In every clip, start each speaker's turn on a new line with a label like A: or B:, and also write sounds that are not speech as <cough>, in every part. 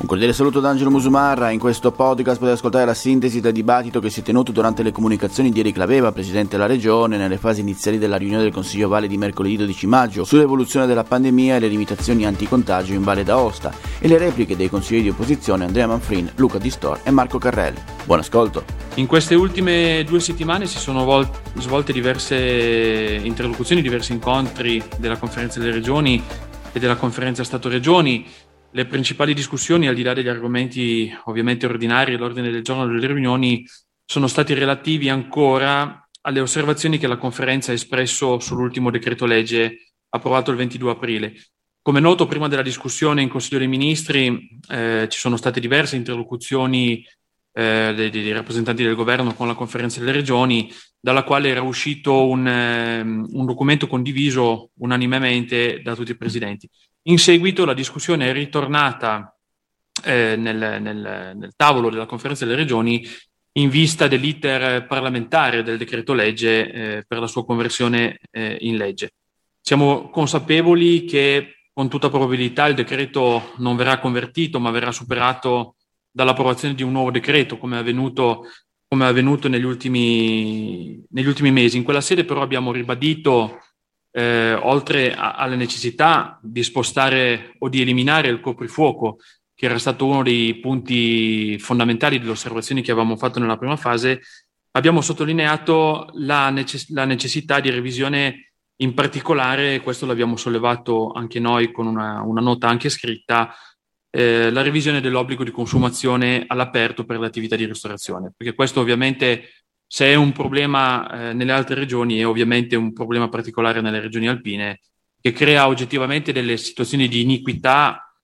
A: Un cordiale saluto da Angelo Musumarra. In questo podcast potete ascoltare la sintesi del dibattito che si è tenuto durante le comunicazioni di Eric Laveva, presidente della regione, nelle fasi iniziali della riunione del Consiglio Valle di mercoledì 12 maggio, sull'evoluzione della pandemia e le limitazioni anticontagio in Valle d'Aosta e le repliche dei consiglieri di opposizione Andrea Manfrin, Luca Distor e Marco Carrelli. Buon ascolto.
B: In queste ultime due settimane si sono vol- svolte diverse interlocuzioni, diversi incontri della conferenza delle regioni e della conferenza Stato-Regioni le principali discussioni, al di là degli argomenti ovviamente ordinari all'ordine del giorno delle riunioni, sono stati relativi ancora alle osservazioni che la conferenza ha espresso sull'ultimo decreto legge approvato il 22 aprile. Come noto, prima della discussione in Consiglio dei Ministri eh, ci sono state diverse interlocuzioni eh, dei, dei, rappresentanti del governo con la conferenza delle regioni, dalla quale era uscito un, eh, un documento condiviso unanimemente da tutti i presidenti. In seguito la discussione è ritornata eh, nel, nel, nel, tavolo della conferenza delle regioni in vista dell'iter parlamentare del decreto legge eh, per la sua conversione eh, in legge. Siamo consapevoli che con tutta probabilità il decreto non verrà convertito, ma verrà superato dall'approvazione di un nuovo decreto, come è avvenuto, come è avvenuto negli, ultimi, negli ultimi mesi. In quella sede però abbiamo ribadito eh, oltre a, alle necessità di spostare o di eliminare il coprifuoco, che era stato uno dei punti fondamentali delle osservazioni che avevamo fatto nella prima fase, abbiamo sottolineato la, necess- la necessità di revisione in particolare, questo l'abbiamo sollevato anche noi con una, una nota anche scritta, eh, la revisione dell'obbligo di consumazione all'aperto per le attività di ristorazione, perché questo ovviamente se è un problema eh, nelle altre regioni è ovviamente un problema particolare nelle regioni alpine che crea oggettivamente delle situazioni di iniquità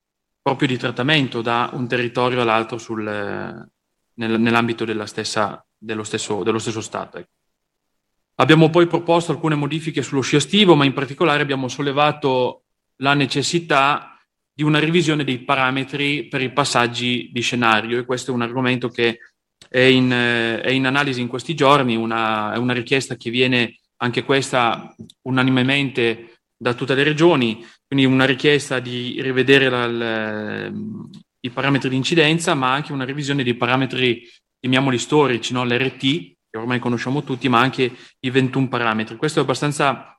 B: proprio di trattamento da un territorio all'altro sul, nel, nell'ambito stessa, dello, stesso, dello, stesso, Stato. Ecco. Abbiamo poi proposto alcune modifiche sullo sci estivo, ma in particolare abbiamo sollevato la necessità di una revisione dei parametri per i passaggi di scenario e questo è un argomento che è in, è in analisi in questi giorni, una, è una richiesta che viene anche questa unanimemente da tutte le regioni, quindi una richiesta di rivedere la, la, i parametri di incidenza, ma anche una revisione dei parametri, chiamiamoli storici, no? l'RT, che ormai conosciamo tutti, ma anche i 21 parametri. Questo è abbastanza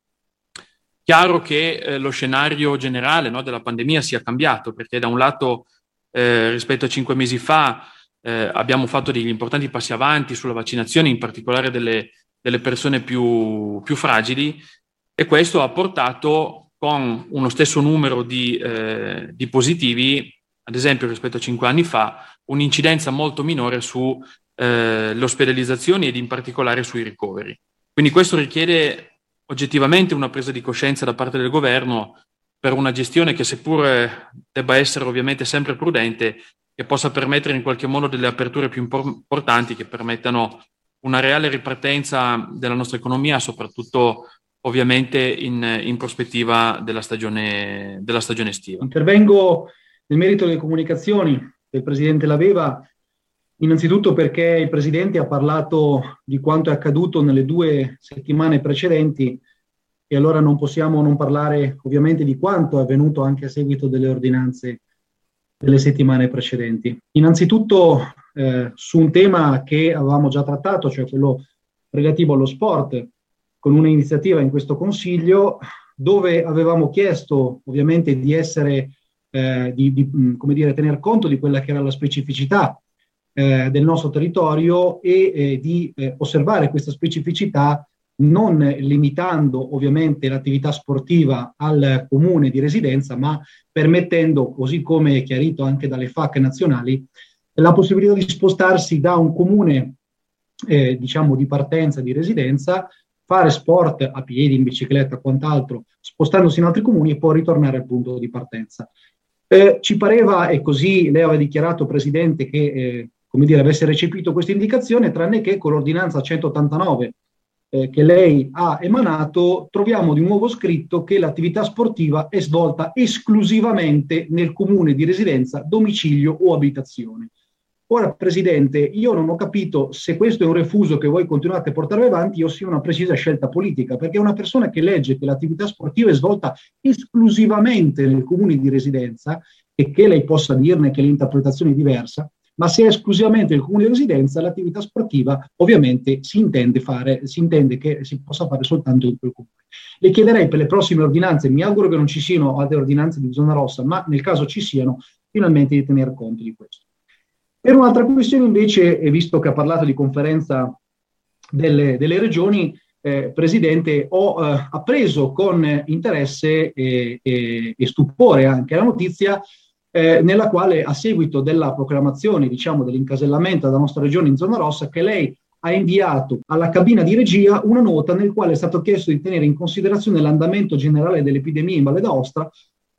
B: chiaro che eh, lo scenario generale no, della pandemia sia cambiato, perché da un lato eh, rispetto a cinque mesi fa eh, abbiamo fatto degli importanti passi avanti sulla vaccinazione, in particolare delle, delle persone più, più, fragili, e questo ha portato con uno stesso numero di, eh, di positivi, ad esempio rispetto a cinque anni fa, un'incidenza molto minore sulle eh, ospedalizzazioni ed in particolare sui ricoveri. Quindi questo richiede oggettivamente una presa di coscienza da parte del governo per una gestione che seppur debba essere ovviamente sempre prudente, che possa permettere in qualche modo delle aperture più importanti che permettano una reale ripartenza della nostra economia, soprattutto ovviamente in, in prospettiva della stagione, della stagione estiva.
C: Intervengo nel merito delle comunicazioni del Presidente Laveva, innanzitutto perché il Presidente ha parlato di quanto è accaduto nelle due settimane precedenti e allora non possiamo non parlare ovviamente di quanto è avvenuto anche a seguito delle ordinanze delle settimane precedenti. Innanzitutto eh, su un tema che avevamo già trattato, cioè quello relativo allo sport, con un'iniziativa in questo Consiglio dove avevamo chiesto ovviamente di essere, eh, di, di mm, come dire, tener conto di quella che era la specificità eh, del nostro territorio e eh, di eh, osservare questa specificità non limitando ovviamente l'attività sportiva al comune di residenza, ma permettendo, così come chiarito anche dalle FAC nazionali, la possibilità di spostarsi da un comune, eh, diciamo, di partenza, di residenza, fare sport a piedi, in bicicletta, quant'altro, spostandosi in altri comuni e poi ritornare al punto di partenza. Eh, ci pareva, e così lei aveva dichiarato, Presidente, che eh, come dire, avesse recepito questa indicazione, tranne che con l'ordinanza 189 eh, che lei ha emanato, troviamo di nuovo scritto che l'attività sportiva è svolta esclusivamente nel comune di residenza, domicilio o abitazione. Ora, Presidente, io non ho capito se questo è un refuso che voi continuate a portare avanti o sia una precisa scelta politica, perché una persona che legge che l'attività sportiva è svolta esclusivamente nel comune di residenza e che lei possa dirne che l'interpretazione è diversa, ma se è esclusivamente il comune di residenza, l'attività sportiva ovviamente si intende, fare, si intende che si possa fare soltanto in quel comune. Le chiederei per le prossime ordinanze, mi auguro che non ci siano altre ordinanze di zona rossa, ma nel caso ci siano, finalmente di tenere conto di questo. Per un'altra questione invece, visto che ha parlato di conferenza delle, delle regioni, eh, Presidente, ho eh, appreso con interesse e, e, e stupore anche la notizia eh, nella quale a seguito della proclamazione, diciamo, dell'incasellamento della nostra regione in zona rossa, che lei ha inviato alla cabina di regia una nota nel quale è stato chiesto di tenere in considerazione l'andamento generale dell'epidemia in Valle d'Aosta,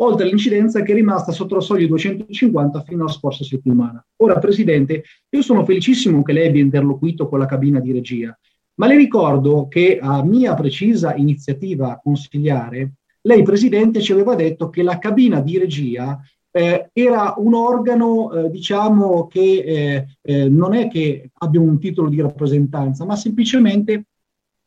C: oltre all'incidenza che è rimasta sotto la soglia 250 fino alla scorsa settimana. Ora, Presidente, io sono felicissimo che lei abbia interloquito con la cabina di regia, ma le ricordo che a mia precisa iniziativa consigliare, lei, Presidente, ci aveva detto che la cabina di regia eh, era un organo, eh, diciamo, che eh, eh, non è che abbia un titolo di rappresentanza, ma semplicemente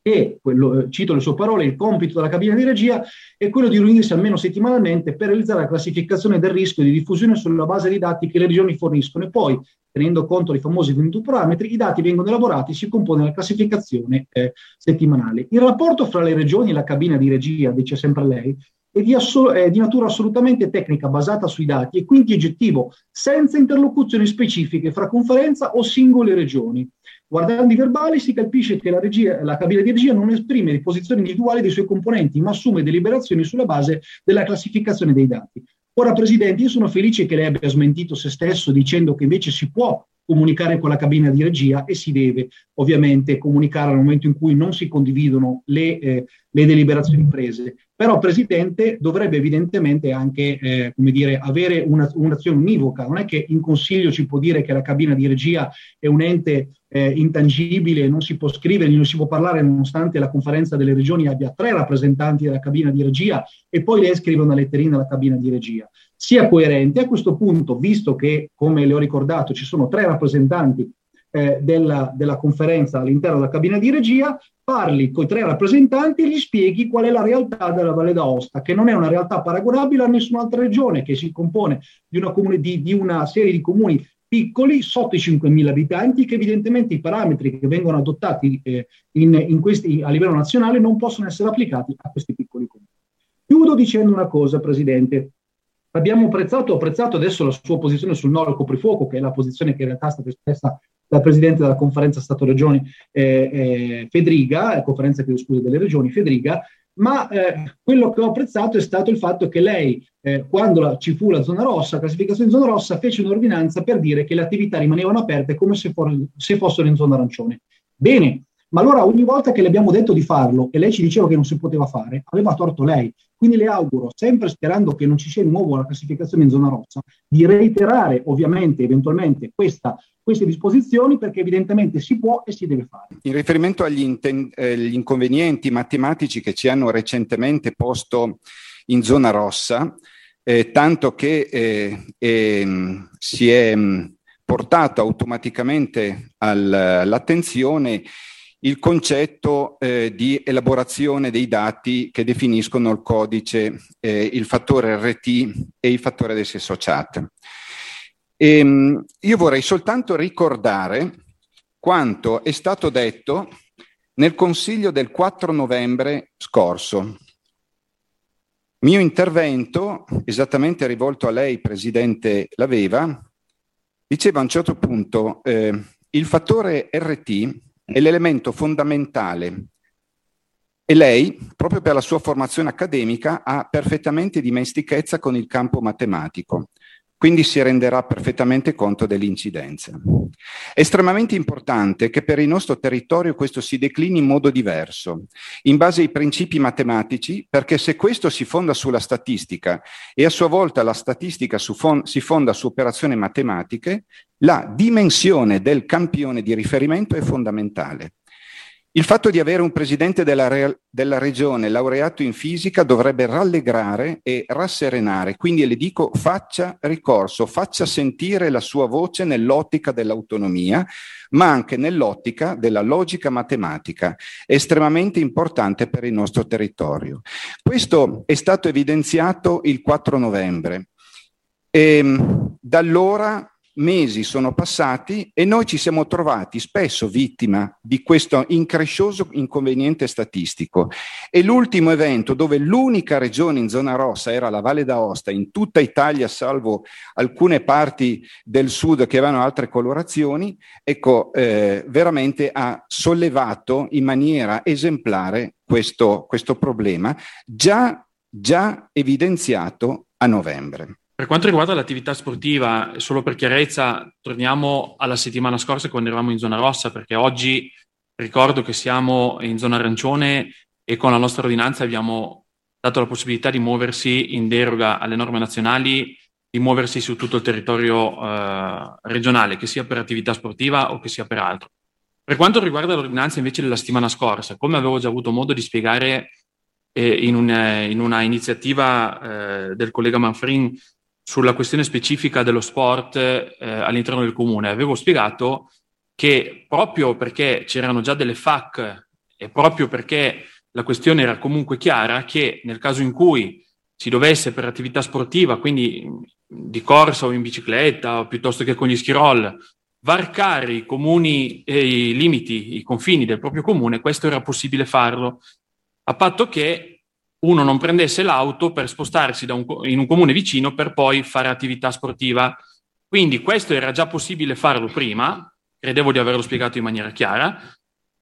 C: e, quello, eh, cito le sue parole, il compito della cabina di regia è quello di riunirsi almeno settimanalmente per realizzare la classificazione del rischio di diffusione sulla base dei dati che le regioni forniscono e poi, tenendo conto dei famosi 22 parametri, i dati vengono elaborati e si compone la classificazione eh, settimanale. Il rapporto fra le regioni e la cabina di regia, dice sempre lei, è di, assol- è di, natura assolutamente tecnica basata sui dati e quindi oggettivo, senza interlocuzioni specifiche fra conferenza o singole regioni. Guardando i verbali si capisce che la, regia, la cabina di regia non esprime le posizioni individuali dei suoi componenti, ma assume deliberazioni sulla base della classificazione dei dati. Ora, Presidente, io sono felice che lei abbia smentito se stesso dicendo che invece si può comunicare con la cabina di regia e si deve ovviamente comunicare al momento in cui non si condividono le, eh, le deliberazioni prese. Però, Presidente, dovrebbe evidentemente anche eh, come dire, avere una, un'azione univoca. Non è che in Consiglio ci può dire che la cabina di regia è un ente eh, intangibile, non si può scrivere, non si può parlare nonostante la conferenza delle regioni abbia tre rappresentanti della cabina di regia e poi lei scrive una letterina alla cabina di regia sia coerente. A questo punto, visto che, come le ho ricordato, ci sono tre rappresentanti eh, della, della, conferenza all'interno della cabina di regia, parli con i tre rappresentanti e gli spieghi qual è la realtà della Valle d'Aosta, che non è una realtà paragonabile a nessun'altra regione, che si compone di una, comune, di, di una serie di comuni piccoli sotto i 5.000 abitanti che evidentemente i parametri che vengono adottati eh, in, in questi, a livello nazionale non possono essere applicati a questi piccoli comuni. Chiudo dicendo una cosa, Presidente. Abbiamo apprezzato, apprezzato adesso la sua posizione sul no al coprifuoco, che è la posizione che in realtà è stata espressa dal Presidente della conferenza Stato-Regioni eh, eh, Fedriga, eh, conferenza che scusa delle regioni Fedriga, ma eh, quello che ho apprezzato è stato il fatto che lei, eh, quando la, ci fu la zona rossa, la classificazione in zona rossa, fece un'ordinanza per dire che le attività rimanevano aperte come se, for, se fossero in zona arancione. Bene, ma allora ogni volta che le abbiamo detto di farlo e lei ci diceva che non si poteva fare, aveva torto lei. Quindi le auguro, sempre sperando che non ci sia di nuovo la classificazione in zona rossa, di reiterare ovviamente eventualmente questa, queste disposizioni perché evidentemente si può e si deve fare.
D: In riferimento agli inten- eh, inconvenienti matematici che ci hanno recentemente posto in zona rossa, eh, tanto che eh, ehm, si è mh, portato automaticamente al, all'attenzione il concetto eh, di elaborazione dei dati che definiscono il codice, eh, il fattore RT e il fattore del sesso chat. Ehm, io vorrei soltanto ricordare quanto è stato detto nel Consiglio del 4 novembre scorso. Mio intervento, esattamente rivolto a lei, Presidente Laveva, diceva a un certo punto eh, il fattore RT è l'elemento fondamentale. E lei, proprio per la sua formazione accademica, ha perfettamente dimestichezza con il campo matematico quindi si renderà perfettamente conto dell'incidenza. Estremamente importante che per il nostro territorio questo si declini in modo diverso, in base ai principi matematici, perché se questo si fonda sulla statistica e a sua volta la statistica si fonda su operazioni matematiche, la dimensione del campione di riferimento è fondamentale. Il fatto di avere un presidente della, re- della, regione laureato in fisica dovrebbe rallegrare e rasserenare, quindi le dico faccia ricorso, faccia sentire la sua voce nell'ottica dell'autonomia, ma anche nell'ottica della logica matematica, estremamente importante per il nostro territorio. Questo è stato evidenziato il 4 novembre. E, ehm, da allora mesi sono passati e noi ci siamo trovati spesso vittima di questo increscioso inconveniente statistico. E l'ultimo evento dove l'unica regione in zona rossa era la Valle d'Aosta in tutta Italia, salvo alcune parti del sud che avevano altre colorazioni, ecco, eh, veramente ha sollevato in maniera esemplare questo, questo problema già, già evidenziato a novembre.
B: Per quanto riguarda l'attività sportiva, solo per chiarezza, torniamo alla settimana scorsa quando eravamo in zona rossa, perché oggi ricordo che siamo in zona arancione e con la nostra ordinanza abbiamo dato la possibilità di muoversi in deroga alle norme nazionali, di muoversi su tutto il territorio eh, regionale, che sia per attività sportiva o che sia per altro. Per quanto riguarda l'ordinanza invece della settimana scorsa, come avevo già avuto modo di spiegare eh, in, un, in, una iniziativa eh, del collega Manfrin sulla questione specifica dello sport eh, all'interno del comune. Avevo spiegato che proprio perché c'erano già delle FAC e proprio perché la questione era comunque chiara, che nel caso in cui si dovesse per attività sportiva, quindi di corsa o in bicicletta o piuttosto che con gli ski roll, varcare i comuni e i limiti, i confini del proprio comune, questo era possibile farlo, a patto che uno non prendesse l'auto per spostarsi un, in un comune vicino per poi fare attività sportiva. Quindi questo era già possibile farlo prima, credevo di averlo spiegato in maniera chiara,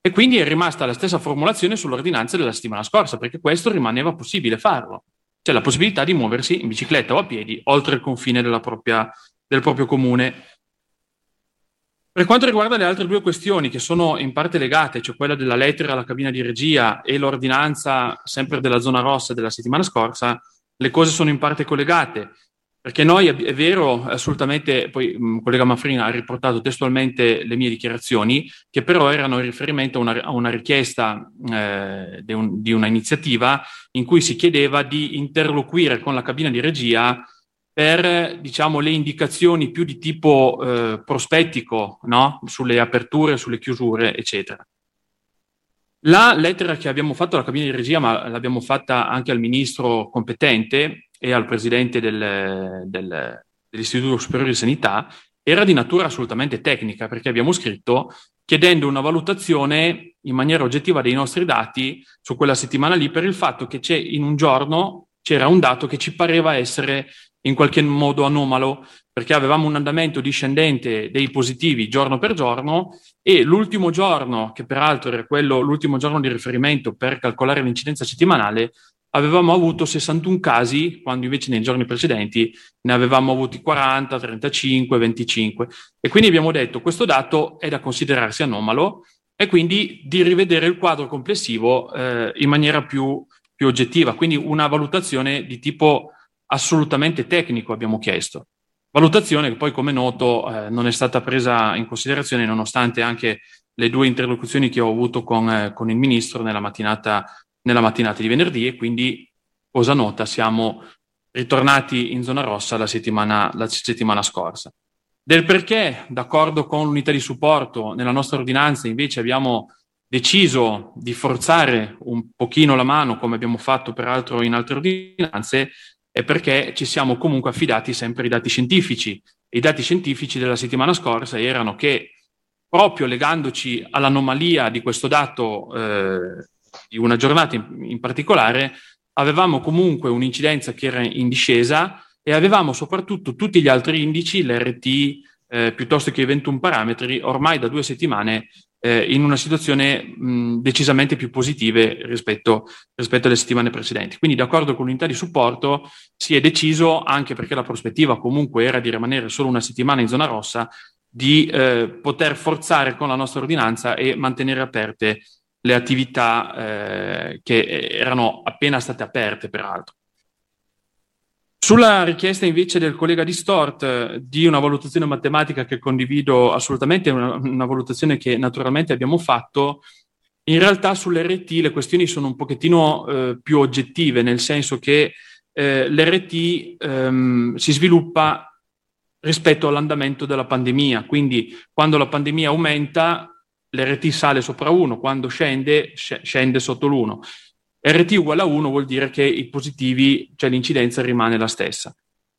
B: e quindi è rimasta la stessa formulazione sull'ordinanza della settimana scorsa, perché questo rimaneva possibile farlo. C'è la possibilità di muoversi in bicicletta o a piedi oltre il confine propria, del proprio comune. Per quanto riguarda le altre due questioni che sono in parte legate, cioè quella della lettera alla cabina di regia e l'ordinanza sempre della zona rossa della settimana scorsa, le cose sono in parte collegate. Perché noi è vero, assolutamente, poi il collega Manfrina ha riportato testualmente le mie dichiarazioni, che però erano in riferimento a una, a una richiesta eh, di, un, di una iniziativa in cui si chiedeva di interloquire con la cabina di regia per diciamo, le indicazioni più di tipo eh, prospettico no? sulle aperture, sulle chiusure, eccetera. La lettera che abbiamo fatto alla cabina di regia, ma l'abbiamo fatta anche al ministro competente e al presidente del, del, dell'Istituto Superiore di Sanità, era di natura assolutamente tecnica, perché abbiamo scritto chiedendo una valutazione in maniera oggettiva dei nostri dati su quella settimana lì per il fatto che in un giorno c'era un dato che ci pareva essere in qualche modo anomalo, perché avevamo un andamento discendente dei positivi giorno per giorno e l'ultimo giorno, che peraltro era quello, l'ultimo giorno di riferimento per calcolare l'incidenza settimanale, avevamo avuto 61 casi, quando invece nei giorni precedenti ne avevamo avuti 40, 35, 25. E quindi abbiamo detto questo dato è da considerarsi anomalo e quindi di rivedere il quadro complessivo eh, in maniera più, più oggettiva, quindi una valutazione di tipo assolutamente tecnico abbiamo chiesto. Valutazione che poi, come noto, eh, non è stata presa in considerazione nonostante anche le due interlocuzioni che ho avuto con, eh, con il Ministro nella mattinata, nella mattinata, di venerdì e quindi, cosa nota, siamo ritornati in zona rossa la settimana, la settimana scorsa. Del perché, d'accordo con l'unità di supporto, nella nostra ordinanza invece abbiamo deciso di forzare un pochino la mano, come abbiamo fatto peraltro in altre ordinanze, è perché ci siamo comunque affidati sempre ai dati scientifici. I dati scientifici della settimana scorsa erano che proprio legandoci all'anomalia di questo dato eh, di una giornata in, in particolare, avevamo comunque un'incidenza che era in discesa e avevamo soprattutto tutti gli altri indici, l'RT eh, piuttosto che i 21 parametri, ormai da due settimane eh, in una situazione mh, decisamente più positive rispetto, rispetto, alle settimane precedenti. Quindi, d'accordo con l'unità di supporto, si è deciso, anche perché la prospettiva comunque era di rimanere solo una settimana in zona rossa, di eh, poter forzare con la nostra ordinanza e mantenere aperte le attività eh, che erano appena state aperte, peraltro. Sulla richiesta invece del collega di Stort eh, di una valutazione matematica che condivido assolutamente, una, una valutazione che naturalmente abbiamo fatto, In realtà sull'RT le questioni sono un pochettino eh, più oggettive, nel senso che eh, l'RT ehm, si sviluppa rispetto all'andamento della pandemia, quindi quando la pandemia aumenta l'RT sale sopra 1, quando scende scende sotto l'1. RT uguale a 1 vuol dire che i positivi, cioè l'incidenza rimane la stessa.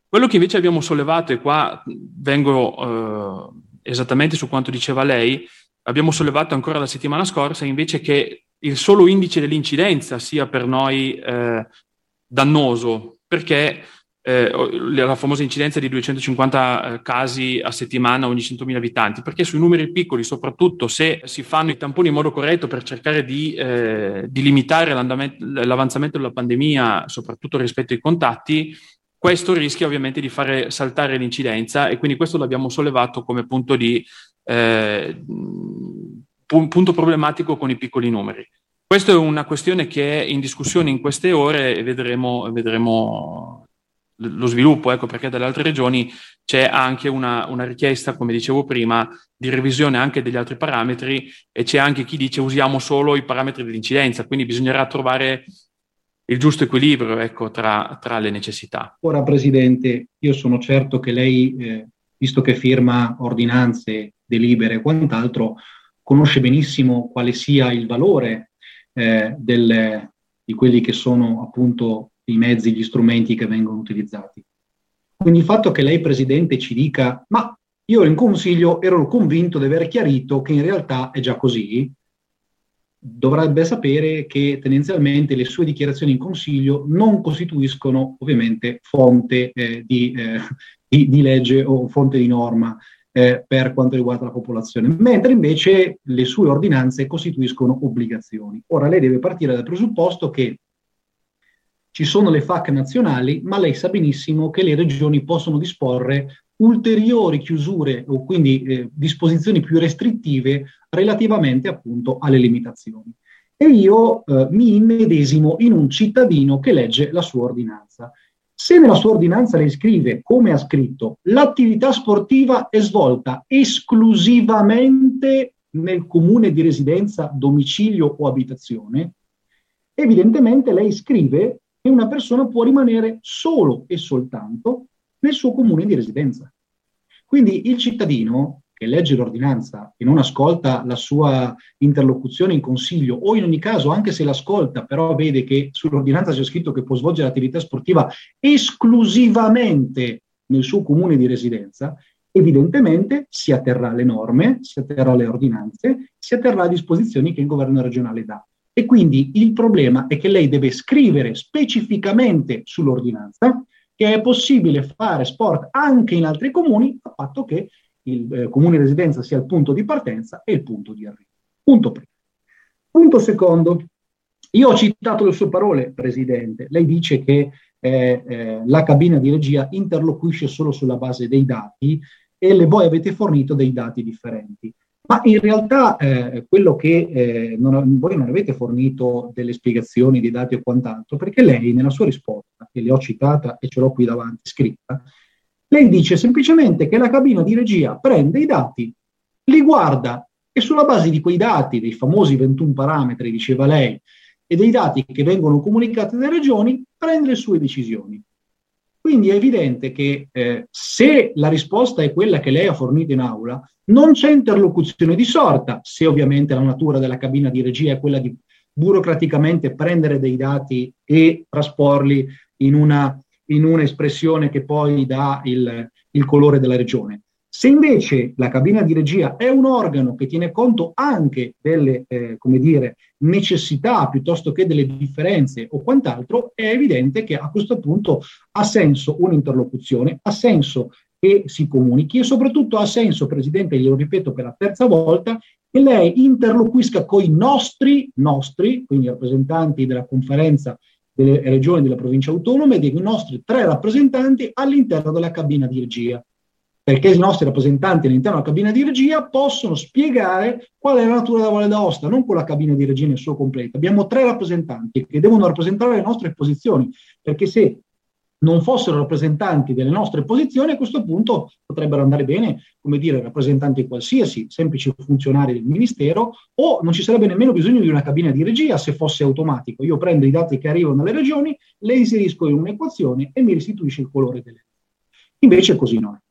B: Quello che invece abbiamo sollevato, e qua vengo eh, esattamente su quanto diceva lei, abbiamo sollevato ancora la settimana scorsa invece che il solo indice dell'incidenza sia per noi eh, dannoso, perché eh, la famosa incidenza di 250 eh, casi a settimana ogni 100.000 abitanti, perché sui numeri piccoli, soprattutto se si fanno i tamponi in modo corretto per cercare di, eh, di limitare l'avanzamento della pandemia, soprattutto rispetto ai contatti, questo rischia ovviamente di fare saltare l'incidenza e quindi questo l'abbiamo sollevato come punto, di, eh, punto problematico con i piccoli numeri. Questa è una questione che è in discussione in queste ore e vedremo, vedremo lo sviluppo, ecco perché dalle altre regioni c'è anche una, una, richiesta, come dicevo prima, di revisione anche degli altri parametri e c'è anche chi dice usiamo solo i parametri dell'incidenza, quindi bisognerà trovare il giusto equilibrio ecco, tra, tra, le necessità.
C: Ora, Presidente, io sono certo che lei, eh, visto che firma ordinanze, delibere e quant'altro, conosce benissimo quale sia il valore eh, del, di quelli che sono appunto i mezzi, gli strumenti che vengono utilizzati. Quindi il fatto che lei, Presidente, ci dica, ma io in consiglio ero convinto di aver chiarito che in realtà è già così, dovrebbe sapere che tendenzialmente le sue dichiarazioni in consiglio non costituiscono ovviamente fonte eh, di, eh, <laughs> di, di, legge o fonte di norma eh, per quanto riguarda la popolazione, mentre invece le sue ordinanze costituiscono obbligazioni. Ora lei deve partire dal presupposto che ci sono le FAC nazionali, ma lei sa benissimo che le regioni possono disporre ulteriori chiusure o quindi eh, disposizioni più restrittive relativamente appunto alle limitazioni. E io eh, mi immedesimo in un cittadino che legge la sua ordinanza. Se nella sua ordinanza lei scrive, come ha scritto, l'attività sportiva è svolta esclusivamente nel comune di residenza, domicilio o abitazione, evidentemente lei scrive e una persona può rimanere solo e soltanto nel suo comune di residenza. Quindi il cittadino che legge l'ordinanza e non ascolta la sua interlocuzione in consiglio o in ogni caso anche se l'ascolta però vede che sull'ordinanza c'è scritto che può svolgere l'attività sportiva esclusivamente nel suo comune di residenza, evidentemente si atterrà alle norme, si atterrà alle ordinanze, si atterrà alle disposizioni che il governo regionale dà. E quindi il problema è che lei deve scrivere specificamente sull'ordinanza che è possibile fare sport anche in altri comuni, a patto che il eh, comune di residenza sia il punto di partenza e il punto di arrivo. Punto primo. Punto secondo, io ho citato le sue parole, Presidente. Lei dice che eh, eh, la cabina di regia interloquisce solo sulla base dei dati e le voi avete fornito dei dati differenti. Ma in realtà eh, quello che eh, non, voi non avete fornito delle spiegazioni, dei dati o quant'altro, perché lei nella sua risposta, che le ho citata e ce l'ho qui davanti scritta, lei dice semplicemente che la cabina di regia prende i dati, li guarda e sulla base di quei dati, dei famosi 21 parametri, diceva lei, e dei dati che vengono comunicati dalle regioni, prende le sue decisioni. Quindi è evidente che eh, se la risposta è quella che lei ha fornito in aula, non c'è interlocuzione di sorta, se ovviamente la natura della cabina di regia è quella di burocraticamente prendere dei dati e trasporli in una, in un'espressione che poi dà il, il colore della regione. Se invece la cabina di regia è un organo che tiene conto anche delle eh, dire, necessità piuttosto che delle differenze o quant'altro, è evidente che a questo punto ha senso un'interlocuzione, ha senso che si comunichi e soprattutto ha senso, Presidente, glielo ripeto per la terza volta, che lei interloquisca con i nostri, nostri, quindi rappresentanti della conferenza delle regioni della provincia autonoma e dei nostri tre rappresentanti all'interno della cabina di regia perché i nostri rappresentanti all'interno della cabina di regia possono spiegare qual è la natura della Valle d'Aosta, non con la cabina di regia nel suo completo. Abbiamo tre rappresentanti che devono rappresentare le nostre posizioni, perché se non fossero rappresentanti delle nostre posizioni, a questo punto potrebbero andare bene, come dire, rappresentanti qualsiasi, semplici funzionari del Ministero, o non ci sarebbe nemmeno bisogno di una cabina di regia se fosse automatico. Io prendo i dati che arrivano dalle regioni, le inserisco in un'equazione e mi restituisce il colore delle. Invece così non è.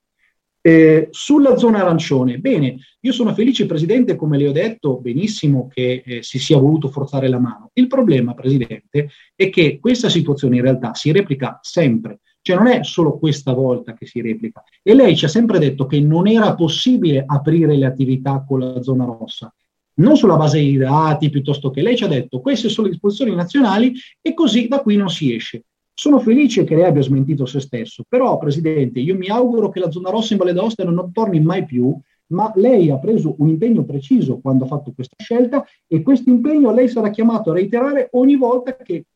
C: Eh, sulla zona arancione, bene, io sono felice, Presidente, come le ho detto, benissimo che eh, si sia voluto forzare la mano. Il problema, Presidente, è che questa situazione in realtà si replica sempre, cioè non è solo questa volta che si replica. E lei ci ha sempre detto che non era possibile aprire le attività con la zona rossa, non sulla base dei dati, piuttosto che lei ci ha detto queste sono le disposizioni nazionali e così da qui non si esce. Sono felice che lei abbia smentito se stesso, però Presidente, io mi auguro che la zona rossa in Valle d'Aosta non torni mai più, ma lei ha preso un impegno preciso quando ha fatto questa scelta e questo impegno lei sarà chiamato a reiterare ogni volta che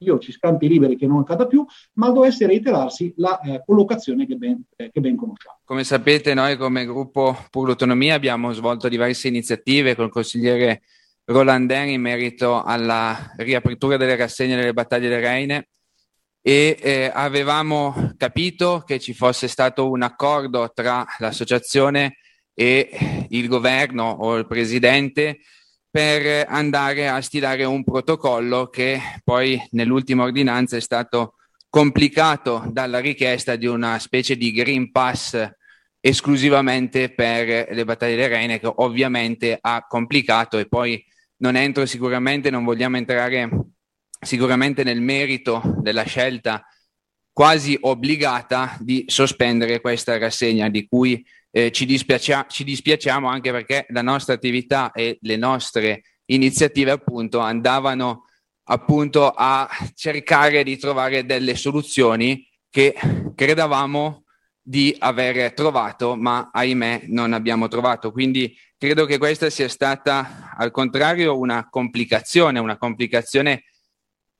C: io ci scampi liberi che non accada più, ma dovesse reiterarsi la eh, collocazione che ben, eh, che ben, conosciamo.
E: Come sapete, noi come gruppo Pur l'Autonomia abbiamo svolto diverse iniziative con il consigliere Rolandin in merito alla riapertura delle rassegne delle battaglie del Reine e eh, avevamo capito che ci fosse stato un accordo tra l'associazione e il governo o il presidente per andare a stilare un protocollo che poi nell'ultima ordinanza è stato complicato dalla richiesta di una specie di Green Pass esclusivamente per le battaglie del Rene che ovviamente ha complicato e poi non entro sicuramente, non vogliamo entrare sicuramente nel merito della scelta quasi obbligata di sospendere questa rassegna di cui eh, ci, dispiacia- ci dispiacciamo anche perché la nostra attività e le nostre iniziative appunto andavano appunto a cercare di trovare delle soluzioni che credevamo di aver trovato, ma ahimè non abbiamo trovato. Quindi credo che questa sia stata al contrario una complicazione, una complicazione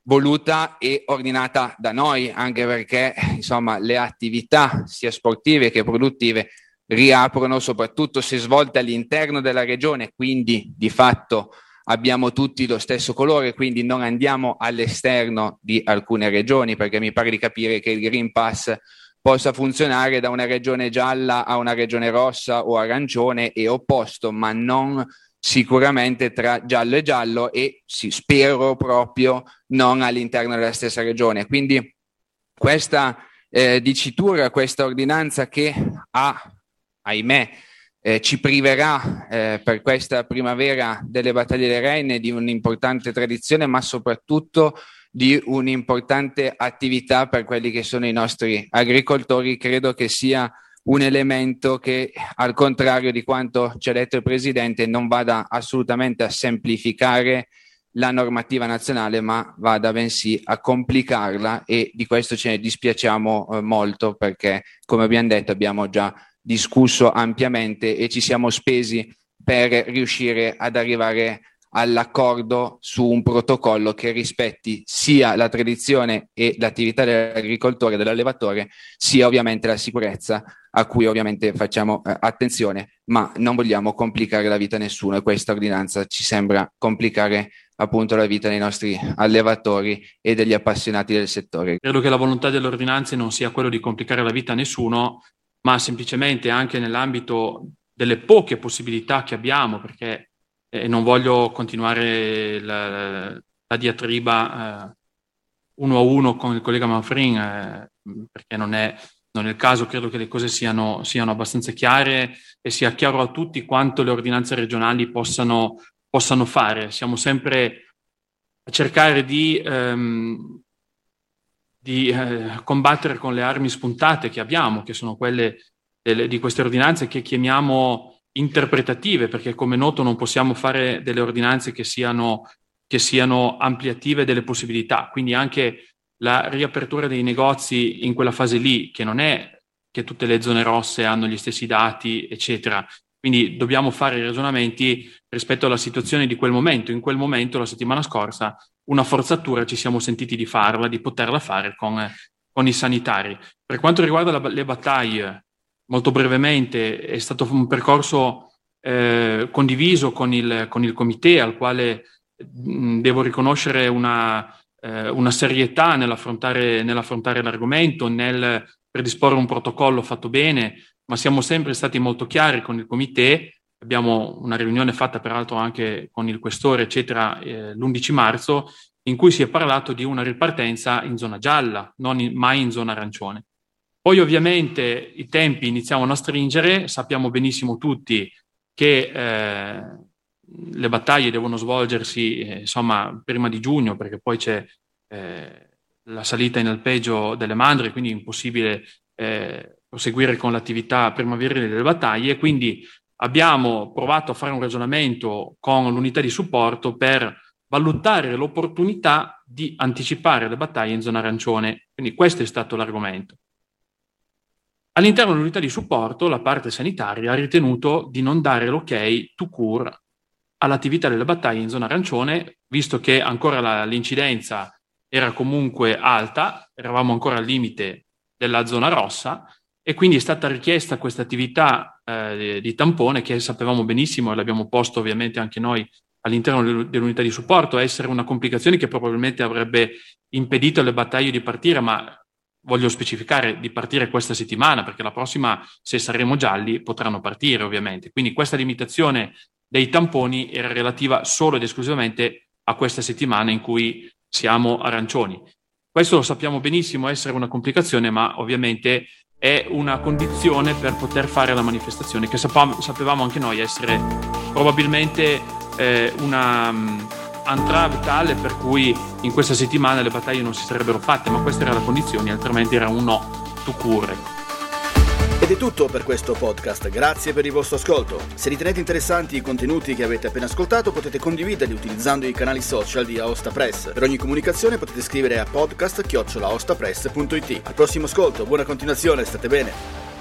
E: voluta e ordinata da noi, anche perché insomma, le attività sia sportive che produttive riaprono soprattutto se svolte all'interno della regione, quindi di fatto abbiamo tutti lo stesso colore, quindi non andiamo all'esterno di alcune regioni, perché mi pare di capire che il Green Pass possa funzionare da una regione gialla a una regione rossa o arancione e opposto, ma non sicuramente tra giallo e giallo e sì, spero proprio non all'interno della stessa regione. Quindi questa eh, dicitura, questa ordinanza che ha, ahimè, eh, ci priverà eh, per questa primavera delle battaglie delle Reine di un'importante tradizione, ma soprattutto di un'importante attività per quelli che sono i nostri agricoltori, credo che sia un elemento che, al contrario di quanto ci ha detto il Presidente, non vada assolutamente a semplificare la normativa nazionale, ma vada bensì a complicarla e di questo ce ne dispiacciamo eh, molto perché, come abbiamo detto, abbiamo già discusso ampiamente e ci siamo spesi per riuscire ad arrivare all'accordo su un protocollo che rispetti sia la tradizione e l'attività dell'agricoltore e dell'allevatore, sia ovviamente la sicurezza a cui ovviamente facciamo eh, attenzione, ma non vogliamo complicare la vita a nessuno e questa ordinanza ci sembra complicare appunto la vita dei nostri allevatori e degli appassionati del settore.
B: Credo che la volontà delle ordinanze non sia quello di complicare la vita a nessuno, ma semplicemente anche nell'ambito delle poche possibilità che abbiamo, perché eh, non voglio continuare la, la diatriba eh, uno a uno con il collega Manfrin, eh, perché non è non è il caso, credo che le cose siano, siano, abbastanza chiare e sia chiaro a tutti quanto le ordinanze regionali possano, possano fare. Siamo sempre a cercare di, ehm, di eh, combattere con le armi spuntate che abbiamo, che sono quelle delle, di queste ordinanze che chiamiamo interpretative, perché come noto non possiamo fare delle ordinanze che siano, che siano ampliative delle possibilità. Quindi anche la riapertura dei negozi in quella fase lì, che non è che tutte le zone rosse hanno gli stessi dati, eccetera. Quindi dobbiamo fare i ragionamenti rispetto alla situazione di quel momento. In quel momento, la settimana scorsa, una forzatura ci siamo sentiti di farla, di poterla fare con, con i sanitari. Per quanto riguarda la, le battaglie, molto brevemente, è stato un percorso eh, condiviso con il, con il comité al quale devo riconoscere una, eh, una serietà nell'affrontare, nell'affrontare l'argomento, nel predisporre un protocollo fatto bene, ma siamo sempre stati molto chiari con il comité. Abbiamo una riunione fatta peraltro anche con il questore, eccetera, eh, l'11 marzo, in cui si è parlato di una ripartenza in zona gialla, non in, mai in zona arancione. Poi ovviamente i tempi iniziamo a stringere, sappiamo benissimo tutti che eh, le battaglie devono svolgersi eh, insomma prima di giugno perché poi c'è eh, la salita in alpeggio delle mandre, quindi è impossibile eh, proseguire con l'attività primaverile delle battaglie, quindi abbiamo provato a fare un ragionamento con l'unità di supporto per valutare l'opportunità di anticipare le battaglie in zona arancione. Quindi questo è stato l'argomento. All'interno dell'unità di supporto, la parte sanitaria ha ritenuto di non dare l'ok to cure all'attività delle battaglie in zona arancione, visto che ancora la, l'incidenza era comunque alta, eravamo ancora al limite della zona rossa e quindi è stata richiesta questa attività eh, di tampone che sapevamo benissimo e l'abbiamo posto ovviamente anche noi all'interno dell'unità di supporto, essere una complicazione che probabilmente avrebbe impedito alle battaglie di partire, ma voglio specificare di partire questa settimana, perché la prossima, se saremo gialli, potranno partire ovviamente. Quindi questa limitazione dei tamponi era relativa solo ed esclusivamente a questa settimana in cui siamo arancioni. Questo lo sappiamo benissimo essere una complicazione, ma ovviamente è una condizione per poter fare la manifestazione, che sapevamo anche noi essere probabilmente eh, una um, entrave tale per cui in questa settimana le battaglie non si sarebbero fatte, ma questa era la condizione, altrimenti era un no to cure.
A: Ed è tutto per questo podcast, grazie per il vostro ascolto. Se ritenete interessanti i contenuti che avete appena ascoltato potete condividerli utilizzando i canali social di Aosta Press. Per ogni comunicazione potete scrivere a podcast-aostapress.it. Al prossimo ascolto, buona continuazione, state bene.